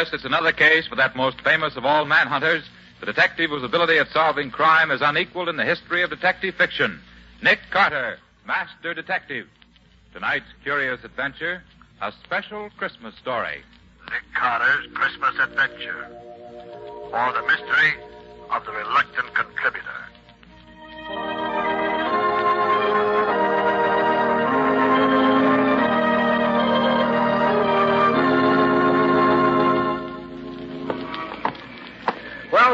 Yes, it's another case for that most famous of all manhunters, the detective whose ability at solving crime is unequaled in the history of detective fiction. Nick Carter, Master Detective. Tonight's curious adventure, a special Christmas story. Nick Carter's Christmas Adventure. Or the mystery of the reluctant contributor.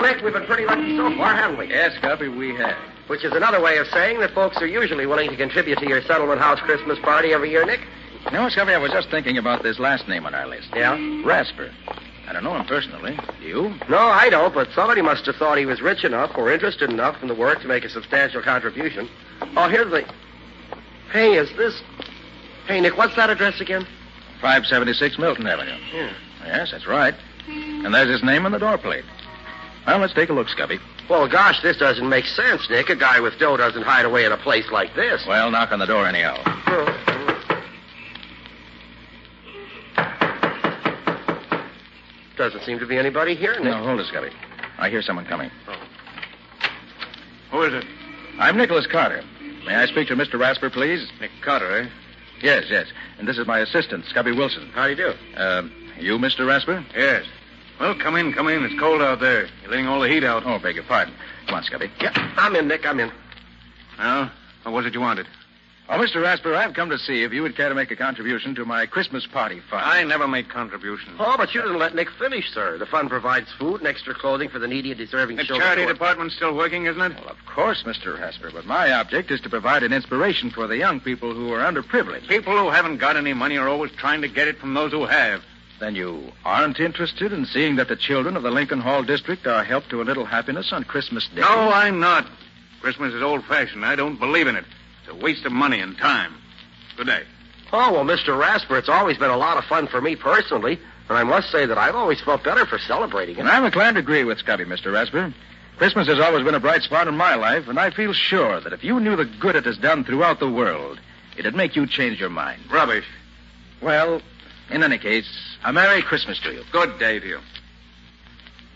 Nick, we've been pretty lucky so far, haven't we? Yes, Guppy, we have. Which is another way of saying that folks are usually willing to contribute to your settlement house Christmas party every year, Nick. You know, I was just thinking about this last name on our list. Yeah? Rasper. I don't know him personally. Do you? No, I don't, but somebody must have thought he was rich enough or interested enough in the work to make a substantial contribution. Oh, here's the. Hey, is this. Hey, Nick, what's that address again? 576 Milton Avenue. Yeah. Yes, that's right. And there's his name on the door plate. Well, let's take a look, Scubby. Well, gosh, this doesn't make sense, Nick. A guy with dough doesn't hide away in a place like this. Well, knock on the door anyhow. Doesn't seem to be anybody here, Nick. No, hold it, Scubby. I hear someone coming. Who is it? I'm Nicholas Carter. May I speak to Mr. Rasper, please? Nick Carter, eh? Yes, yes. And this is my assistant, Scubby Wilson. How do you do? Uh, you, Mr. Rasper? Yes. Well, come in, come in. It's cold out there. You're letting all the heat out. Oh, beg your pardon. Come on, Scubby. Yeah, I'm in, Nick. I'm in. Well, what was it you wanted? Oh, Mr. Rasper, I've come to see if you would care to make a contribution to my Christmas party fund. I never make contributions. Oh, but you didn't let Nick finish, sir. The fund provides food and extra clothing for the needy and deserving The children. charity who department's still working, isn't it? Well, of course, Mr. Rasper, but my object is to provide an inspiration for the young people who are underprivileged. People who haven't got any money are always trying to get it from those who have. Then you aren't interested in seeing that the children of the Lincoln Hall district are helped to a little happiness on Christmas Day? No, I'm not. Christmas is old-fashioned. I don't believe in it. It's a waste of money and time. Good day. Oh, well, Mr. Rasper, it's always been a lot of fun for me personally, and I must say that I've always felt better for celebrating it. And I'm inclined to agree with Scubby, Mr. Rasper. Christmas has always been a bright spot in my life, and I feel sure that if you knew the good it has done throughout the world, it'd make you change your mind. Rubbish. Well, in any case, a Merry Christmas to you. Good day to you.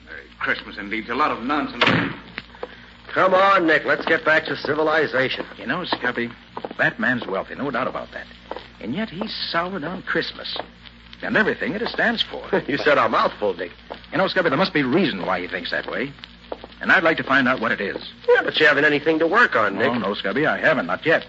Merry Christmas, indeed. It's a lot of nonsense. Come on, Nick. Let's get back to civilization. You know, Scubby, that man's wealthy, no doubt about that. And yet he's soured on Christmas. And everything it stands for. you said a mouthful, Nick. You know, Scubby, there must be a reason why he thinks that way. And I'd like to find out what it is. Yeah, but you haven't anything to work on, Nick. Oh, no, Scubby, I haven't, not yet.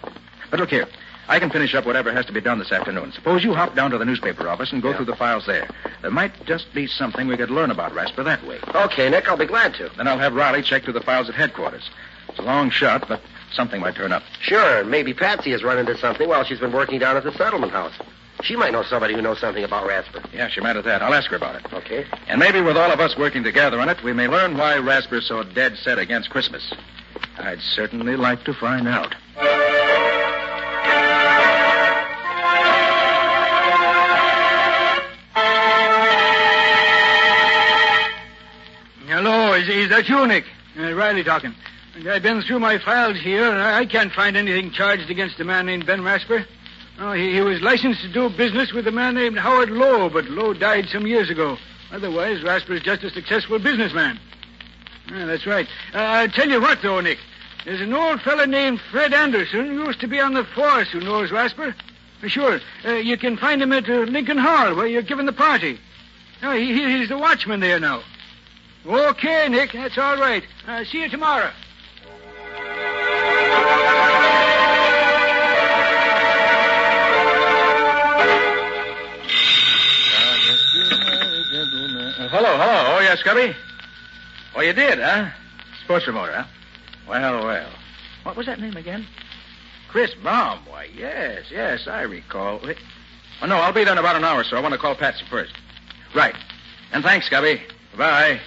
But look here. I can finish up whatever has to be done this afternoon. Suppose you hop down to the newspaper office and go Yeah. through the files there. There might just be something we could learn about Rasper that way. Okay, Nick, I'll be glad to. Then I'll have Riley check through the files at headquarters. It's a long shot, but something might turn up. Sure, maybe Patsy has run into something while she's been working down at the settlement house. She might know somebody who knows something about Rasper. Yeah, she might at that. I'll ask her about it. Okay. And maybe with all of us working together on it, we may learn why Rasper's so dead set against Christmas. I'd certainly like to find out. Is, is that you, Nick? Uh, Riley talking. I've been through my files here, and I can't find anything charged against a man named Ben Rasper. Oh, he, he was licensed to do business with a man named Howard Lowe, but Lowe died some years ago. Otherwise, Rasper's just a successful businessman. Yeah, that's right. Uh, I'll tell you what, though, Nick. There's an old fellow named Fred Anderson who used to be on the force who knows Rasper. Uh, Sure. Uh, you can find him at uh, Lincoln Hall, where you're giving the party. Oh, he, he- he's the watchman there now. Okay, Nick, that's all right. Uh, see you tomorrow. Uh, hello, hello. Oh, yes, Scubby? Oh, you did, huh? Sports remoter, huh? Well, well. What was that name again? Chris Baum. Why, yes, yes, I recall. Wait. Oh, no, I'll be there in about an hour, sir. I want to call Patsy first. Right. And thanks, Scubby. Bye.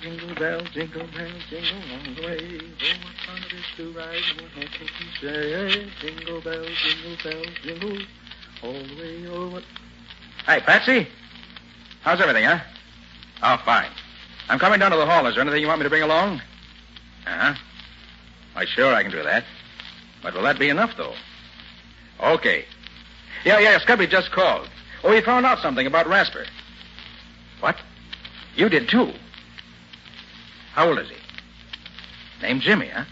Jingle bells, jingle bells, jingle all the way. Oh, what fun it is to ride in a horse-open sleigh. Jingle bells, jingle bells, jingle all the way. Oh, what... Hey, Patsy. How's everything, huh? Oh, fine. I'm coming down to the hall. Is there anything you want me to bring along? Uh-huh. Why, sure, I can do that. But will that be enough, though? Okay. Yeah, yeah, Scubby just called. Oh, he found out something about Rasper. What? You did too? How old is he? Named Jimmy, huh?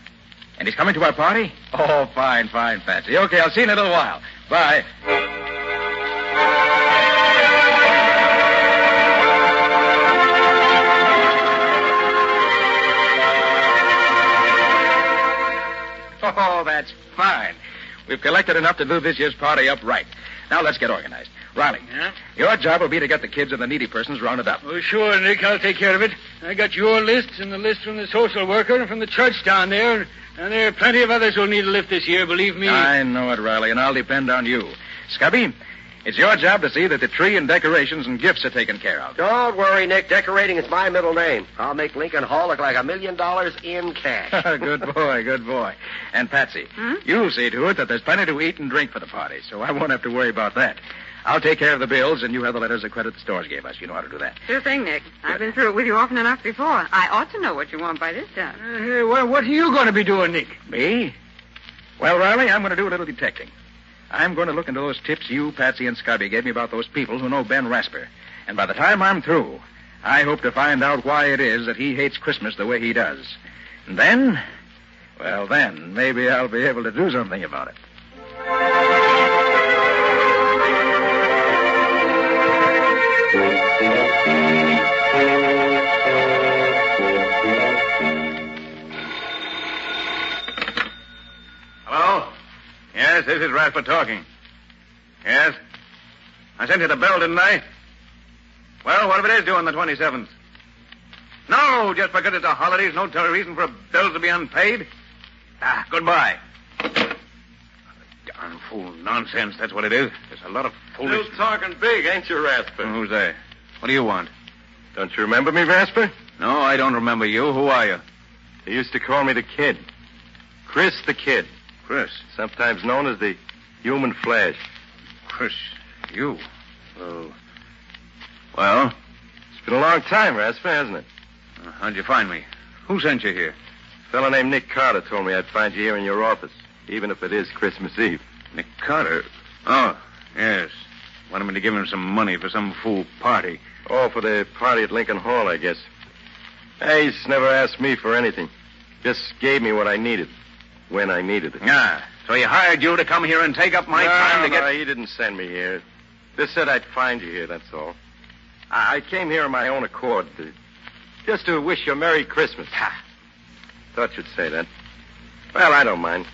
And he's coming to our party? Oh, fine, fine, Patsy. Okay, I'll see you in a little while. Bye. Oh, that's fine. We've collected enough to do this year's party up right. Now let's get organized. Riley, Yeah? your job will be to get the kids and the needy persons rounded up. Oh, sure, Nick. I'll take care of it. I got your list and the list from the social worker and from the church down there. And there are plenty of others who'll need a lift this year, believe me. I know it, Riley, and I'll depend on you. Scubby, it's your job to see that the tree and decorations and gifts are taken care of. Don't worry, Nick. Decorating is my middle name. I'll make Lincoln Hall look like a million dollars in cash. good boy, good boy. And Patsy, hmm? you'll see to it that there's plenty to eat and drink for the party, so I won't have to worry about that. I'll take care of the bills, and you have the letters of credit the stores gave us. You know how to do that. Sure thing, Nick. I've been through it with you often enough before. I ought to know what you want by this time. Uh, hey, what, what are you going to be doing, Nick? Me? Well, Riley, I'm going to do a little detecting. I'm going to look into those tips you, Patsy, and Scubby gave me about those people who know Ben Rasper. And by the time I'm through, I hope to find out why it is that he hates Christmas the way he does. And then, well, then, maybe I'll be able to do something about it. Hello? Yes, this is Rasper talking. Yes? I sent you the bill, didn't I? Well, what if it is due on the 27th? No, just because it's a holiday is no reason for bills to be unpaid. Ah, goodbye. Darn fool nonsense, that's what it is. There's a lot of foolish... Still talking big, ain't you, Rasper? Who's there? What do you want? Don't you remember me, Rasper? No, I don't remember you. Who are you? They used to call me the Kid. Chris the Kid, Chris. sometimes known as the Human Flash. Chris, you. Oh. Well, It's been a long time, Rasper, hasn't it? uh, how'd you find me? Who sent you here? A fellow named Nick Carter told me I'd find you here in your office, even if it is Christmas Eve. Nick Carter. Oh, yes. Wanted me to give him some money for some fool party. Oh, for the party at Lincoln Hall, I guess. He's never asked me for anything. Just gave me what I needed when I needed it. Ah, so he hired you to come here and take up my no, time to no, get. he didn't send me here. Just said I'd find you here, that's all. I, I came here of my own accord. To, just to wish you a Merry Christmas. Ha! Thought you'd say that. Well, I don't mind.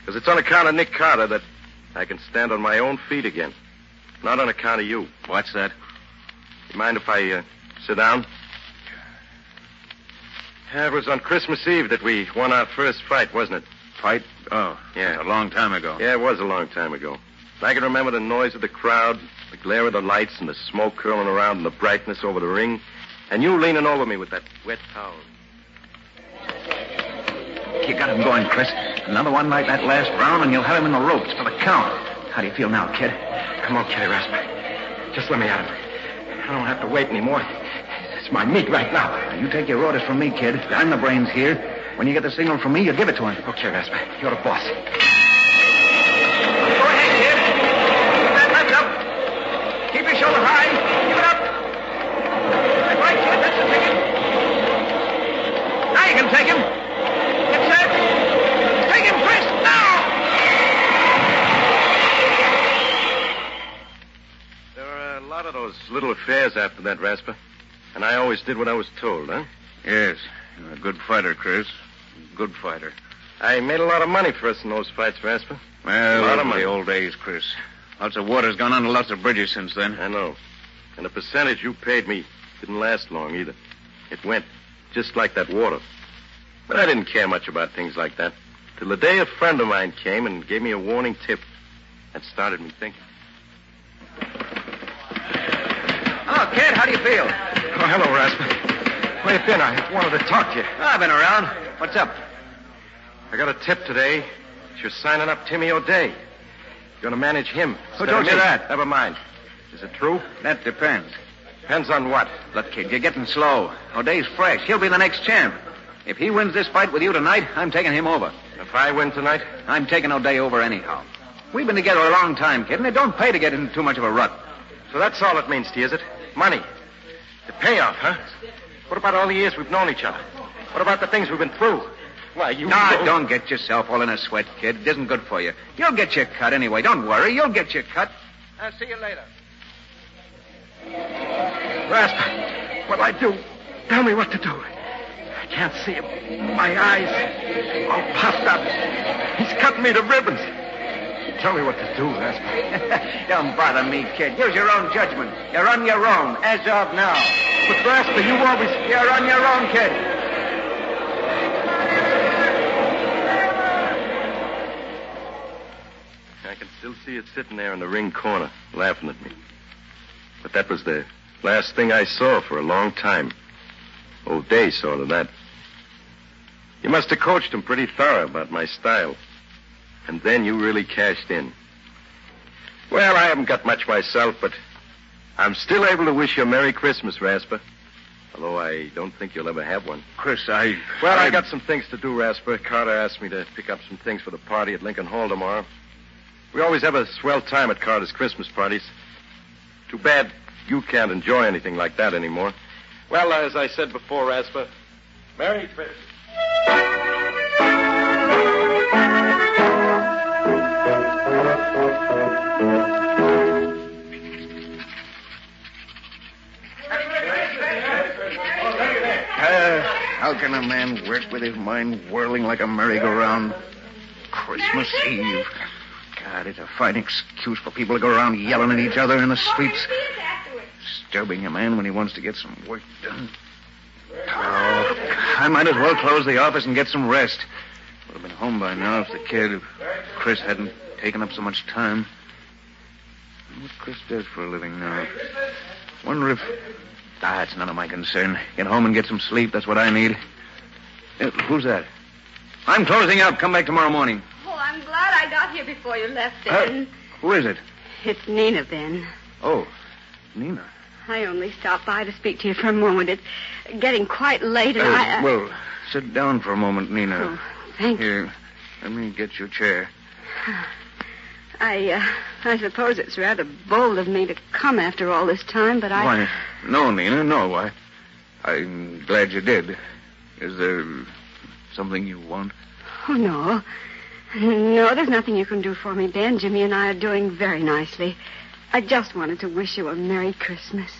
Because it's on account of Nick Carter that I can stand on my own feet again. Not on account of you. What's that? You mind if I uh, sit down? Yeah, it was on Christmas Eve that we won our first fight, wasn't it? Fight? Oh, Yeah. A long time ago. Yeah, it was a long time ago. I can remember the noise of the crowd, the glare of the lights, and the smoke curling around, and the brightness over the ring, and you leaning over me with that wet towel. You got him going, Chris. Another one like that last round, and you'll have him in the ropes for the count. How do you feel now, kid? I'm okay, Rasper. Just let me out of him. I don't have to wait anymore. It's my meat right now. You take your orders from me, kid. I'm the brains here. When you get the signal from me, you give it to him. Oh, okay, Rasper. You're the boss. Go ahead, kid. Keep left up. Keep your shoulder high. Keep it up. That's right, kid. That's the ticket. Now you can take him. Lot of those little affairs after that, Rasper. And I always did what I was told, huh? Yes. You're a good fighter, Chris. Good fighter. I made a lot of money for us in those fights, Rasper. Well, A lot of money. the old days, Chris. Lots of water's gone under lots of bridges since then. I know. And the percentage you paid me didn't last long either. It went just like that water. But I didn't care much about things like that. Till the day a friend of mine came and gave me a warning tip. That started me thinking. Oh, kid, how do you feel? Oh, hello, Rasper. Where you been? I wanted to talk to you. I've been around. What's up? I got a tip today. You're signing up Timmy O'Day. You're going to manage him. Who told you that? Never mind. Is it true? That depends. Depends on what. Look, kid, you're getting slow. O'Day's fresh. He'll be the next champ. If he wins this fight with you tonight, I'm taking him over. If I win tonight, I'm taking O'Day over anyhow. We've been together a long time, kid, and it don't pay to get into too much of a rut. So that's all it means to you, is it? Money. The payoff, huh? What about all the years we've known each other? What about the things we've been through? Why, you No, don't get yourself all in a sweat, kid. It isn't good for you. You'll get your cut anyway. Don't worry. You'll get your cut. I'll see you later. Rasper, what'll I do? Tell me what to do. I can't see him. My eyes all puffed up. He's cutting me to ribbons. Tell me what to do, Rasper. Don't bother me, kid. Use your own judgment. You're on your own, as of now. But Rasper, you always... You're on your own, kid. I can still see it sitting there in the ring corner, laughing at me. But that was the last thing I saw for a long time. O'Day saw to that. You must have coached him pretty thorough about my style. And then you really cashed in. Well, I haven't got much myself, but I'm still able to wish you a Merry Christmas, Rasper. Although I don't think you'll ever have one. Chris, I. Well, I got some things to do, Rasper. Carter asked me to pick up some things for the party at Lincoln Hall tomorrow. We always have a swell time at Carter's Christmas parties. Too bad you can't enjoy anything like that anymore. Well, as I said before, Rasper, Merry Christmas. Uh, how can a man work with his mind whirling like a merry-go-round? Christmas Eve. God, it's a fine excuse for people to go around yelling at each other in the streets. Disturbing a man when he wants to get some work done. Oh, I might as well close the office and get some rest. Would have been home by now if the kid, Chris hadn't taken up so much time. What Chris does for a living now. Wonder if. Ah, it's none of my concern. Get home and get some sleep. That's what I need. Uh, who's that? I'm closing up. Come back tomorrow morning. Oh, I'm glad I got here before you left, Uh, Ben. who is it? It's Nina, Ben. Oh, Nina. I only stopped by to speak to you for a moment. It's getting quite late, and Uh, I... well, sit down for a moment, Nina. Oh, thank you. Here, let me get your chair. I, uh, I suppose it's rather bold of me to come after all this time, but I... Why, no, Nina, no. I, I'm glad you did. Is there something you want? Oh, no. No, there's nothing you can do for me, Ben. Jimmy and I are doing very nicely. I just wanted to wish you a Merry Christmas.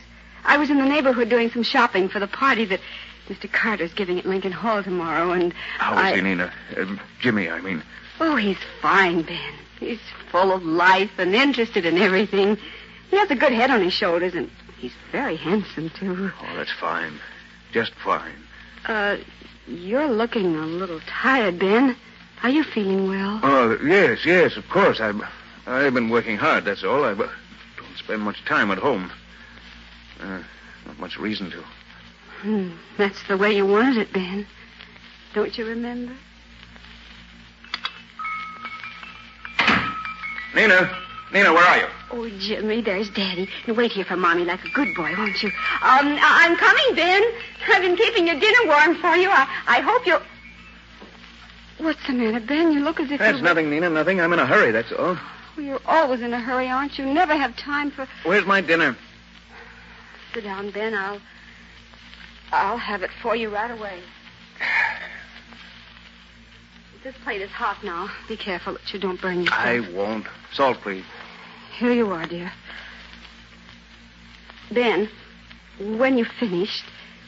I was in the neighborhood doing some shopping for the party that Mr. Carter's giving at Lincoln Hall tomorrow, and How is I... he, Nina? Um, Jimmy, I mean. Oh, he's fine, Ben. He's full of life and interested in everything. He has a good head on his shoulders, and he's very handsome, too. Oh, that's fine. Just fine. Uh, you're looking a little tired, Ben. Are you feeling well? Oh, yes, yes, of course. I've, I've been working hard, that's all. I don't spend much time at home. Uh, not much reason to. Hmm, that's the way you wanted it, Ben. Don't you remember? Nina, Nina, where are you? Oh, Jimmy, there's Daddy. You wait here for Mommy like a good boy, won't you? Um, I- I'm coming, Ben. I've been keeping your dinner warm for you. I, I hope you... What's the matter, Ben? You look as if That's you... nothing, Nina, nothing. I'm in a hurry, that's all. Well, you're always in a hurry, aren't you? Never have time for... Where's my dinner? Sit down, Ben. I'll... I'll have it for you right away. This plate is hot now. Be careful that you don't burn yourself. I won't. Salt, please. Here you are, dear. Ben, when you've finished,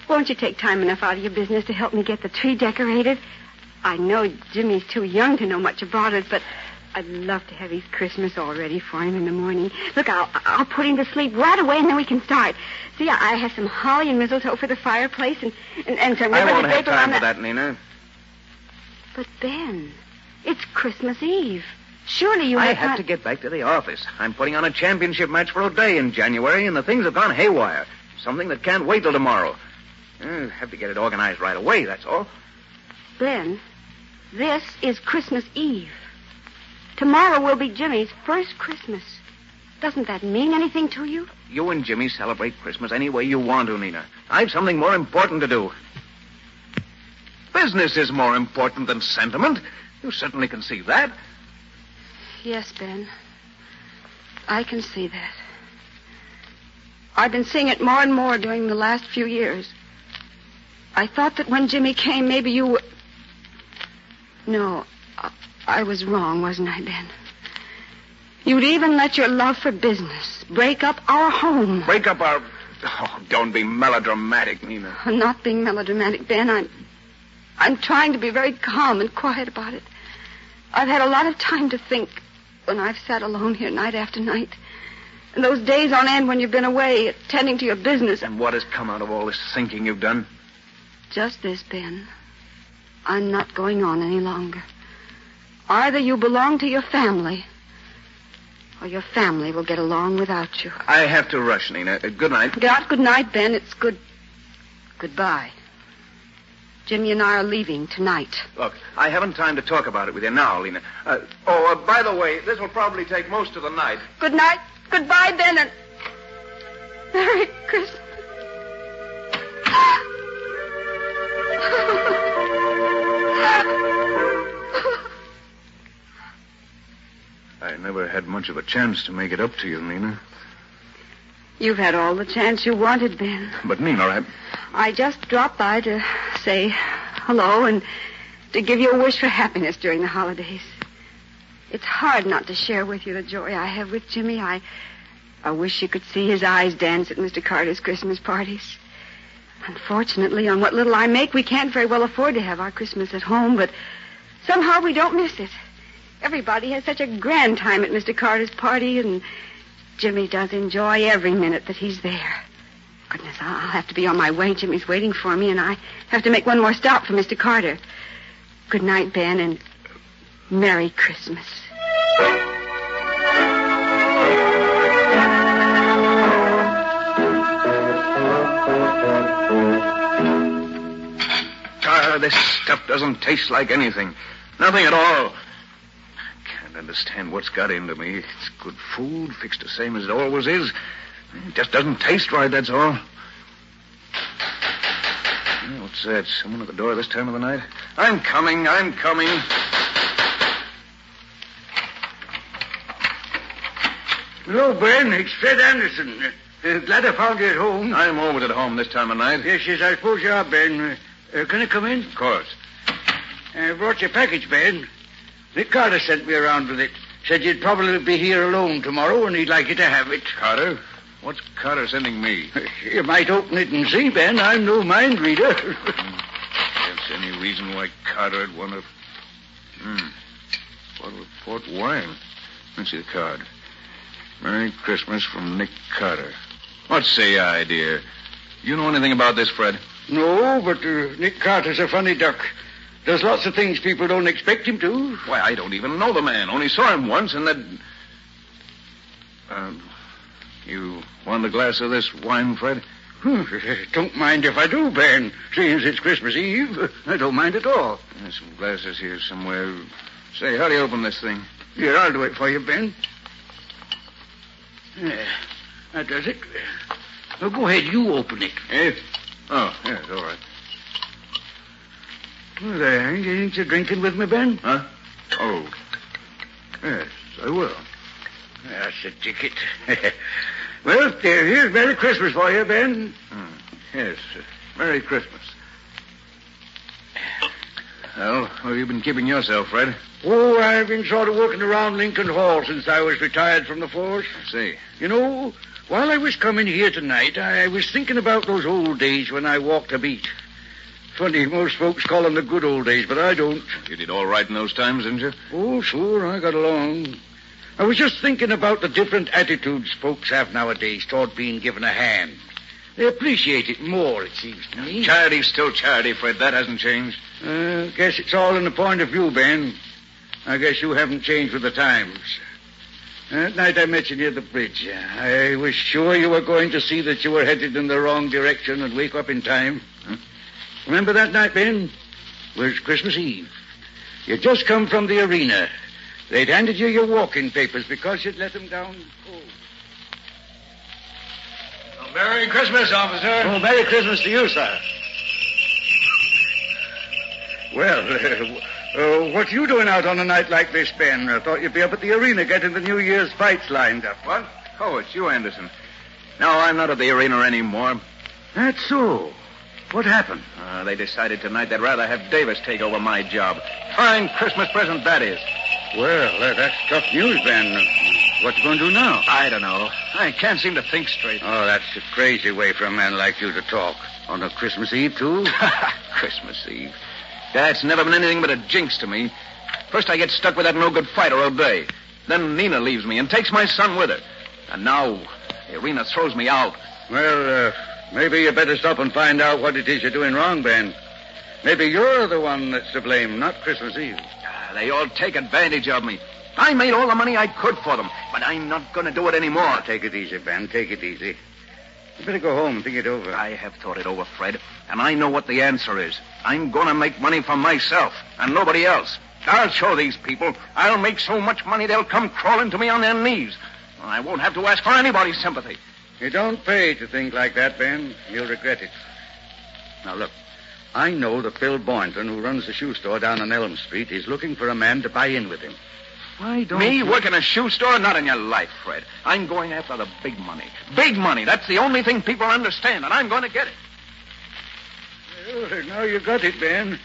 won't you take time enough out of your business to help me get the tree decorated? I know Jimmy's too young to know much about it, but I'd love to have his Christmas all ready for him in the morning. Look, I'll, I'll put him to sleep right away, and then we can start. See, I, I have some holly and mistletoe for the fireplace, and, and, and some I won't to have drape around time for the- that, Nina. But, Ben, it's Christmas Eve. Surely you I have have not- to get back to the office. I'm putting on a championship match for O'Day in January, and the things have gone haywire. Something that can't wait till tomorrow. Uh, have to get it organized right away, that's all. Ben, this is Christmas Eve. Tomorrow will be Jimmy's first Christmas. Doesn't that mean anything to you? You and Jimmy celebrate Christmas any way you want to, Nina. I've something more important to do. Business is more important than sentiment. You certainly can see that. Yes, Ben. I can see that. I've been seeing it more and more during the last few years. I thought that when Jimmy came, maybe you would. No, I, I was wrong, wasn't I, Ben? You'd even let your love for business break up our home. Break up our. Oh, don't be melodramatic, Nina. I'm not being melodramatic, Ben. I'm. I'm trying to be very calm and quiet about it. I've had a lot of time to think when I've sat alone here night after night. And those days on end when you've been away attending to your business. And what has come out of all this thinking you've done? Just this, Ben. I'm not going on any longer. Either you belong to your family, or your family will get along without you. I have to rush, Nina. Uh, good night. Not good night, Ben. It's good. Goodbye. Jimmy and I are leaving tonight. Look, I haven't time to talk about it with you now, Nina. Uh, oh, uh, by the way, this will probably take most of the night. Good night. Goodbye, Ben, and Merry Christmas. I never had much of a chance to make it up to you, Nina. You've had all the chance you wanted, Ben. But, Nina, I... I just dropped by to say hello and to give you a wish for happiness during the holidays. It's hard not to share with you the joy I have with Jimmy. I, I wish you could see his eyes dance at Mr. Carter's Christmas parties. Unfortunately, on what little I make, we can't very well afford to have our Christmas at home, but somehow we don't miss it. Everybody has such a grand time at Mr. Carter's party, and Jimmy does enjoy every minute that he's there. Goodness, I'll have to be on my way. Jimmy's waiting for me, and I have to make one more stop for Mr. Carter. Good night, Ben, and Merry Christmas. Ah, this stuff doesn't taste like anything. Nothing at all. Understand what's got into me. It's good food, fixed the same as it always is. It just doesn't taste right, that's all. What's that? Someone at the door this time of the night? I'm coming, I'm coming. Hello, Ben. It's Fred Anderson. Uh, glad I found you at home. I'm always at home this time of night. Yes, yes, I suppose you are, Ben. Uh, uh, can I come in? Of course. I brought your package, Ben. Nick Carter sent me around with it. Said you'd probably be here alone tomorrow, and he'd like you to have it. Carter? What's Carter sending me? You might open it and see, Ben. I'm no mind reader. There's any reason why Carter would want to. Hmm. Bottle of port wine. Let's see the card. Merry Christmas from Nick Carter. What say I, dear? You know anything about this, Fred? no, but uh, Nick Carter's a funny duck. Does lots of things people don't expect him to. Why, I don't even know the man. Only saw him once, and then. Um, you want a glass of this wine, Fred? Hmm, don't mind if I do, Ben. Seeing as it's Christmas Eve, I don't mind at all. There's some glasses here somewhere. Say, how do you open this thing? Here, I'll do it for you, Ben. Yeah, that does it. Now, go ahead, you open it. Eh? Oh, yes, all right. Well, there, ain't you drinking with me, Ben? Huh? Oh. Yes, I will. That's the ticket. well, there, here's Merry Christmas for you, Ben. Hmm. Yes. uh, Merry Christmas. Well, how have you been keeping yourself, Fred? Oh, I've been sort of working around Lincoln Hall since I was retired from the force. I see. You know, while I was coming here tonight, I was thinking about those old days when I walked a beat. Funny, most folks call them the good old days, but I don't. You did all right in those times, didn't you? Oh, sure, I got along. I was just thinking about the different attitudes folks have nowadays toward being given a hand. They appreciate it more, it seems to me. Charity's still charity, Fred. That hasn't changed. Uh, guess it's all in the point of view, Ben. I guess you haven't changed with the times. That night I met you near the bridge. I was sure you were going to see that you were headed in the wrong direction and wake up in time. Huh? Remember that night, Ben? It was Christmas Eve. You'd just come from the arena. They'd handed you your walking papers because you'd let them down cold. Merry Christmas, officer. Oh, Merry Christmas to you, sir. Well, uh, uh, what you doing out on a night like this, Ben? I thought you'd be up at the arena getting the New Year's fights lined up. What? Oh, it's you, Anderson. No, I'm not at the arena anymore. That's so. What happened? Uh, they decided tonight they'd rather have Davis take over my job. Fine Christmas present that is. Well, uh, that's tough news, Ben. What you going to do now? I don't know. I can't seem to think straight. Oh, that's a crazy way for a man like you to talk. On a Christmas Eve, too? Christmas Eve. That's never been anything but a jinx to me. First, I get stuck with that no good fighter all day. Then Nina leaves me and takes my son with her. And now, arena throws me out. Well, uh, maybe you better stop and find out what it is you're doing wrong, Ben. Maybe you're the one that's to blame, not Christmas Eve. Ah, They all take advantage of me. I made all the money I could for them, but I'm not going to do it anymore. Now, take it easy, Ben. Take it easy. You better go home and think it over. I have thought it over, Fred, and I know what the answer is. I'm going to make money for myself and nobody else. I'll show these people. I'll make so much money they'll come crawling to me on their knees. I won't have to ask for anybody's sympathy. You don't pay to think like that, Ben. You'll regret it. Now, look. I know that Bill Boynton, who runs the shoe store down on Elm Street, is looking for a man to buy in with him. Why don't Me you... work in a shoe store? Not in your life, Fred. I'm going after the big money. Big money. That's the only thing people understand, and I'm going to get it. Well, now you got it, Ben.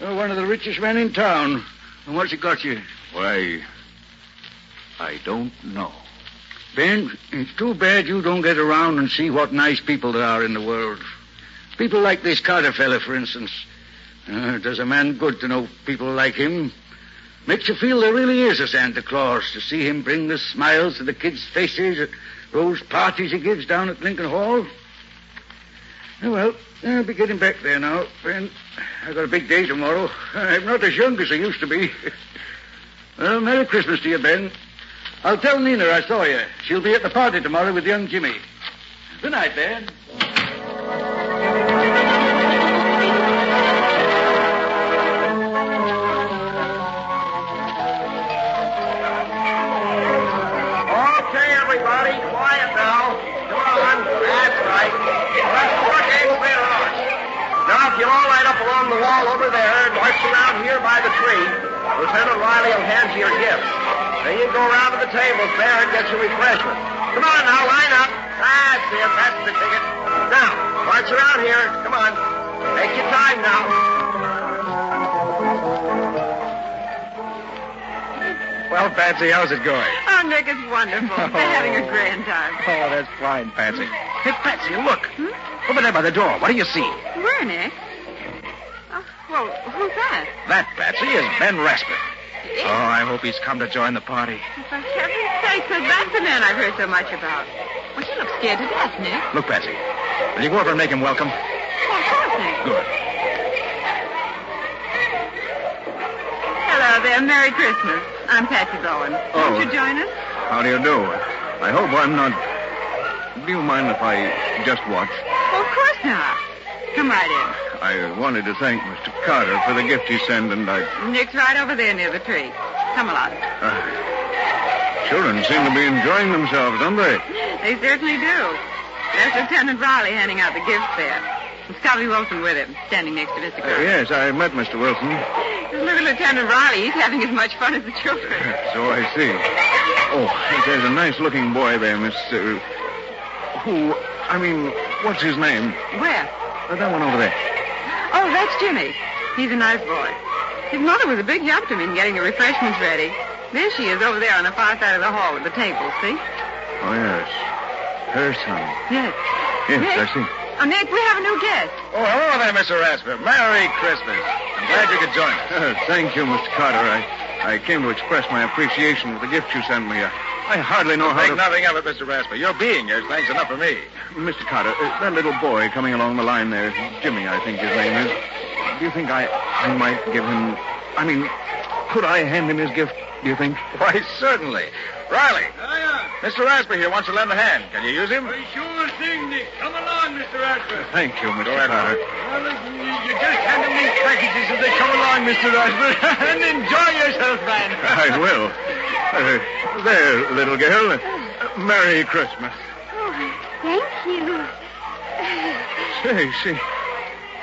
You're one of the richest men in town. And what's it got you? Why, I don't know. Ben, it's too bad you don't get around and see what nice people there are in the world. People like this Carter fella, for instance. Uh, it does a man good to know people like him. Makes you feel there really is a Santa Claus to see him bring the smiles to the kids' faces at those parties he gives down at Lincoln Hall. Oh, well, I'll be getting back there now, Ben. I've got a big day tomorrow. I'm not as young as I used to be. well, Merry Christmas to you, Ben. I'll tell Nina I saw you. She'll be at the party tomorrow with young Jimmy. Good night. Now, if you'll all line up along the wall over there and march around here by the tree, Lieutenant Riley will hand you your gift. Then you go around to the tables there and get your refreshment. Come on now, line up. Ah, that's it. That's the ticket. Now, march around here. Come on. Take your time now. Well, Patsy, how's it going? Oh, Nick, it's wonderful. They're having a grand time. Oh, that's fine, Patsy. Hmm? Hey, Patsy, look. Hmm? Over there by the door. What do you see? Where, Nick? Oh, well, who's that? That, Patsy, is Ben Rasper. Oh, I hope he's come to join the party. For heaven's sake, that's the man I've heard so much about. Well, you look scared to death, Nick. Look, Patsy, will you go over and make him welcome? Well, of course, Nick. Good. Hello there. Merry Christmas. I'm Patsy Bowen. Oh. Won't you oh. join us? How do you do? I hope I'm not. Do you mind if I just watch? Well, of course not. Come right I wanted to thank Mr. Carter for the gift he sent, and I. Nick's right over there near the tree. Come along. Uh, children seem to be enjoying themselves, don't they? They certainly do. There's Lieutenant Riley handing out the gifts there. And Scubby Wilson with him, standing next to Mr. Uh, Carter. yes, I met Mr. Wilson. Just look at Lieutenant Riley. He's having as much fun as the children. So I see. Oh, there's a nice looking boy there, Miss. Uh, who? I mean, what's his name? Where? Uh, that one over there. Oh, that's Jimmy. He's a nice boy. His mother was a big help to me in getting the refreshments ready. There she is over there on the far side of the hall with the table, see? Oh, yes. Her son. Yes. Yes, Nick? I see. Oh, Nick, we have a new guest. Oh, hello there, Mr. Rasper. Merry Christmas. I'm glad you could join us. Uh, thank you, Mr. Carter. I, I came to express my appreciation for the gift you sent me. I, I hardly know how Make to... nothing of it, Mr. Rasper. Your being here is thanks enough for me. Mr. Carter, uh, that little boy coming along the line there, Jimmy, I think his name is. Do you think I, I might give him... I mean, could I hand him his gift, do you think? Why, certainly. Riley, Mr. Rasper here wants to lend a hand. Can you use him? Sure thing, Nick. Come along, Mr. Rasper. Thank you, Mr. Go Carter. Well, listen, you, you just hand them these packages as they come along, Mr. Rasper, and enjoy yourself, man. I will. Uh, there, little girl. Uh, Merry Christmas. Oh, thank you. Say, she,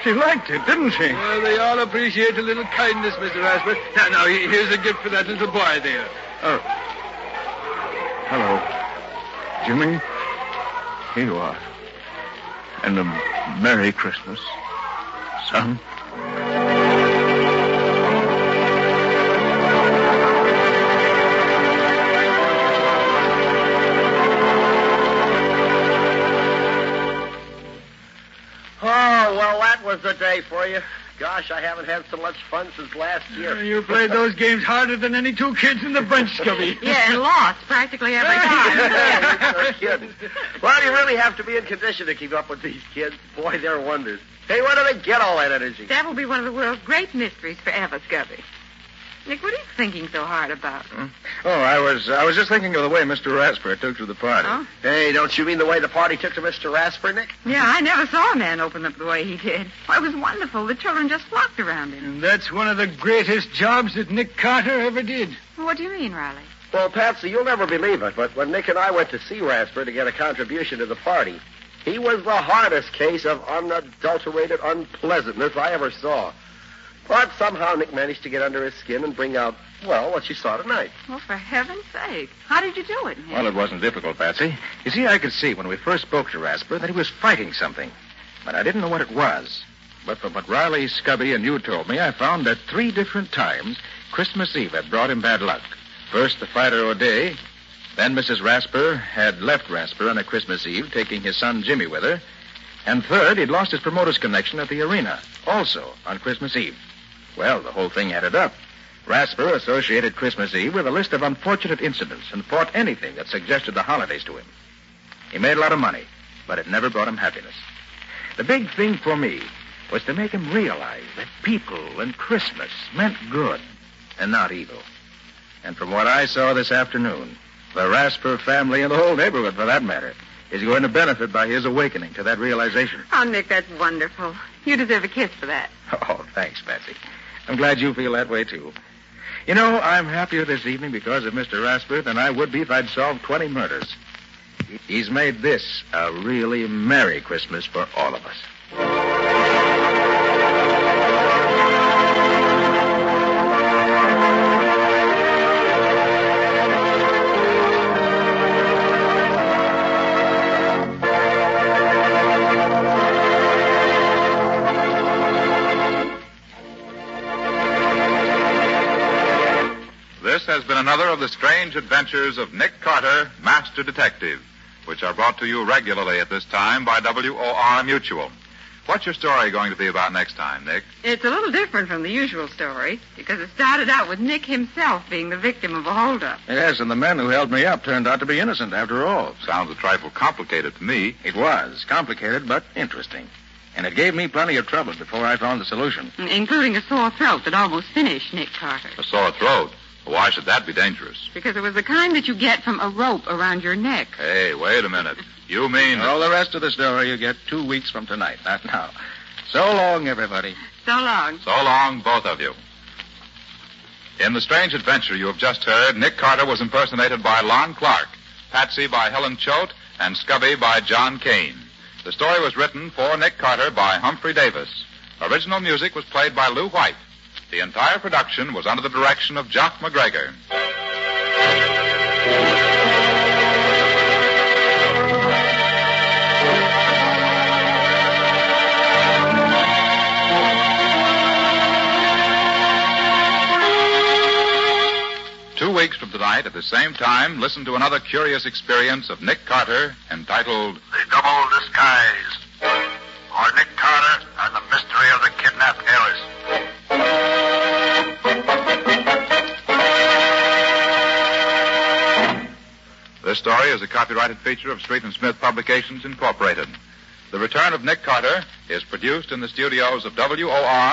she liked it, didn't she? Well, they all appreciate a little kindness, Mr. Rasper. Now, now, here's a gift for that little boy there. Oh. Hello. Jimmy? Here you are. And a Merry Christmas, son. Day for you. Gosh, I haven't had so much fun since last year. Uh, you played those games harder than any two kids in the bunch, Scubby. Yeah, and lost practically every time. no kidding. Well, you really have to be in condition to keep up with these kids. Boy, they're wonders. Hey, where do they get all that energy? that will be one of the world's great mysteries forever, Scubby. Nick, what are you thinking so hard about? Hmm? Oh, I was uh, I was just thinking of the way Mr. Rasper took to the party. Oh? Hey, don't you mean the way the party took to Mr. Rasper, Nick? Yeah, I never saw a man open up the way he did. Why, it was wonderful. The children just flocked around him. And that's one of the greatest jobs that Nick Carter ever did. What do you mean, Riley? Well, Patsy, you'll never believe it, but when Nick and I went to see Rasper to get a contribution to the party, he was the hardest case of unadulterated unpleasantness I ever saw. But somehow Nick managed to get under his skin and bring out, well, what you saw tonight. Well, for heaven's sake. How did you do it, Nick? Well, it wasn't difficult, Patsy. You see, I could see when we first spoke to Rasper that he was fighting something, but I didn't know what it was. But from what Riley, Scubby, and you told me, I found that three different times Christmas Eve had brought him bad luck. First, the fighter O'Day. Then Mrs. Rasper had left Rasper on a Christmas Eve, taking his son Jimmy with her. And third, he'd lost his promoter's connection at the arena, also on Christmas Eve. Well, the whole thing added up. Rasper associated Christmas Eve with a list of unfortunate incidents and fought anything that suggested the holidays to him. He made a lot of money, but it never brought him happiness. The big thing for me was to make him realize that people and Christmas meant good and not evil. And from what I saw this afternoon, the Rasper family and the whole neighborhood, for that matter, is going to benefit by his awakening to that realization. Oh, Nick, that's wonderful. You deserve a kiss for that. Oh, thanks, Patsy. I'm glad you feel that way, too. You know, I'm happier this evening because of Mr. Rasper than I would be if I'd solved 20 murders. He's made this a really Merry Christmas for all of us. Has been another of the strange adventures of Nick Carter, Master Detective, which are brought to you regularly at this time by WOR Mutual. What's your story going to be about next time, Nick? It's a little different from the usual story because it started out with Nick himself being the victim of a holdup. Yes, and the man who held me up turned out to be innocent after all. Sounds a trifle complicated to me. It was complicated, but interesting. And it gave me plenty of trouble before I found the solution. Including a sore throat that almost finished Nick Carter. A sore throat. Why should that be dangerous? Because it was the kind that you get from a rope around your neck. Hey, wait a minute. You mean All the rest of the story you get two weeks from tonight, not now. So long, everybody. So long. So long, both of you. In the strange adventure you have just heard, Nick Carter was impersonated by Lon Clark, Patsy by Helen Choate, and Scubby by John Kane. The story was written for Nick Carter by Humphrey Davis. Original music was played by Lou White. The entire production was under the direction of Jock McGregor. Two weeks from tonight, at the same time, listen to another curious experience of Nick Carter entitled The Double Disguise. Or Nick Carter and the Mystery of the Kidnapped Heiress. This story is a copyrighted feature of Street and Smith Publications, Incorporated. The Return of Nick Carter is produced in the studios of WOR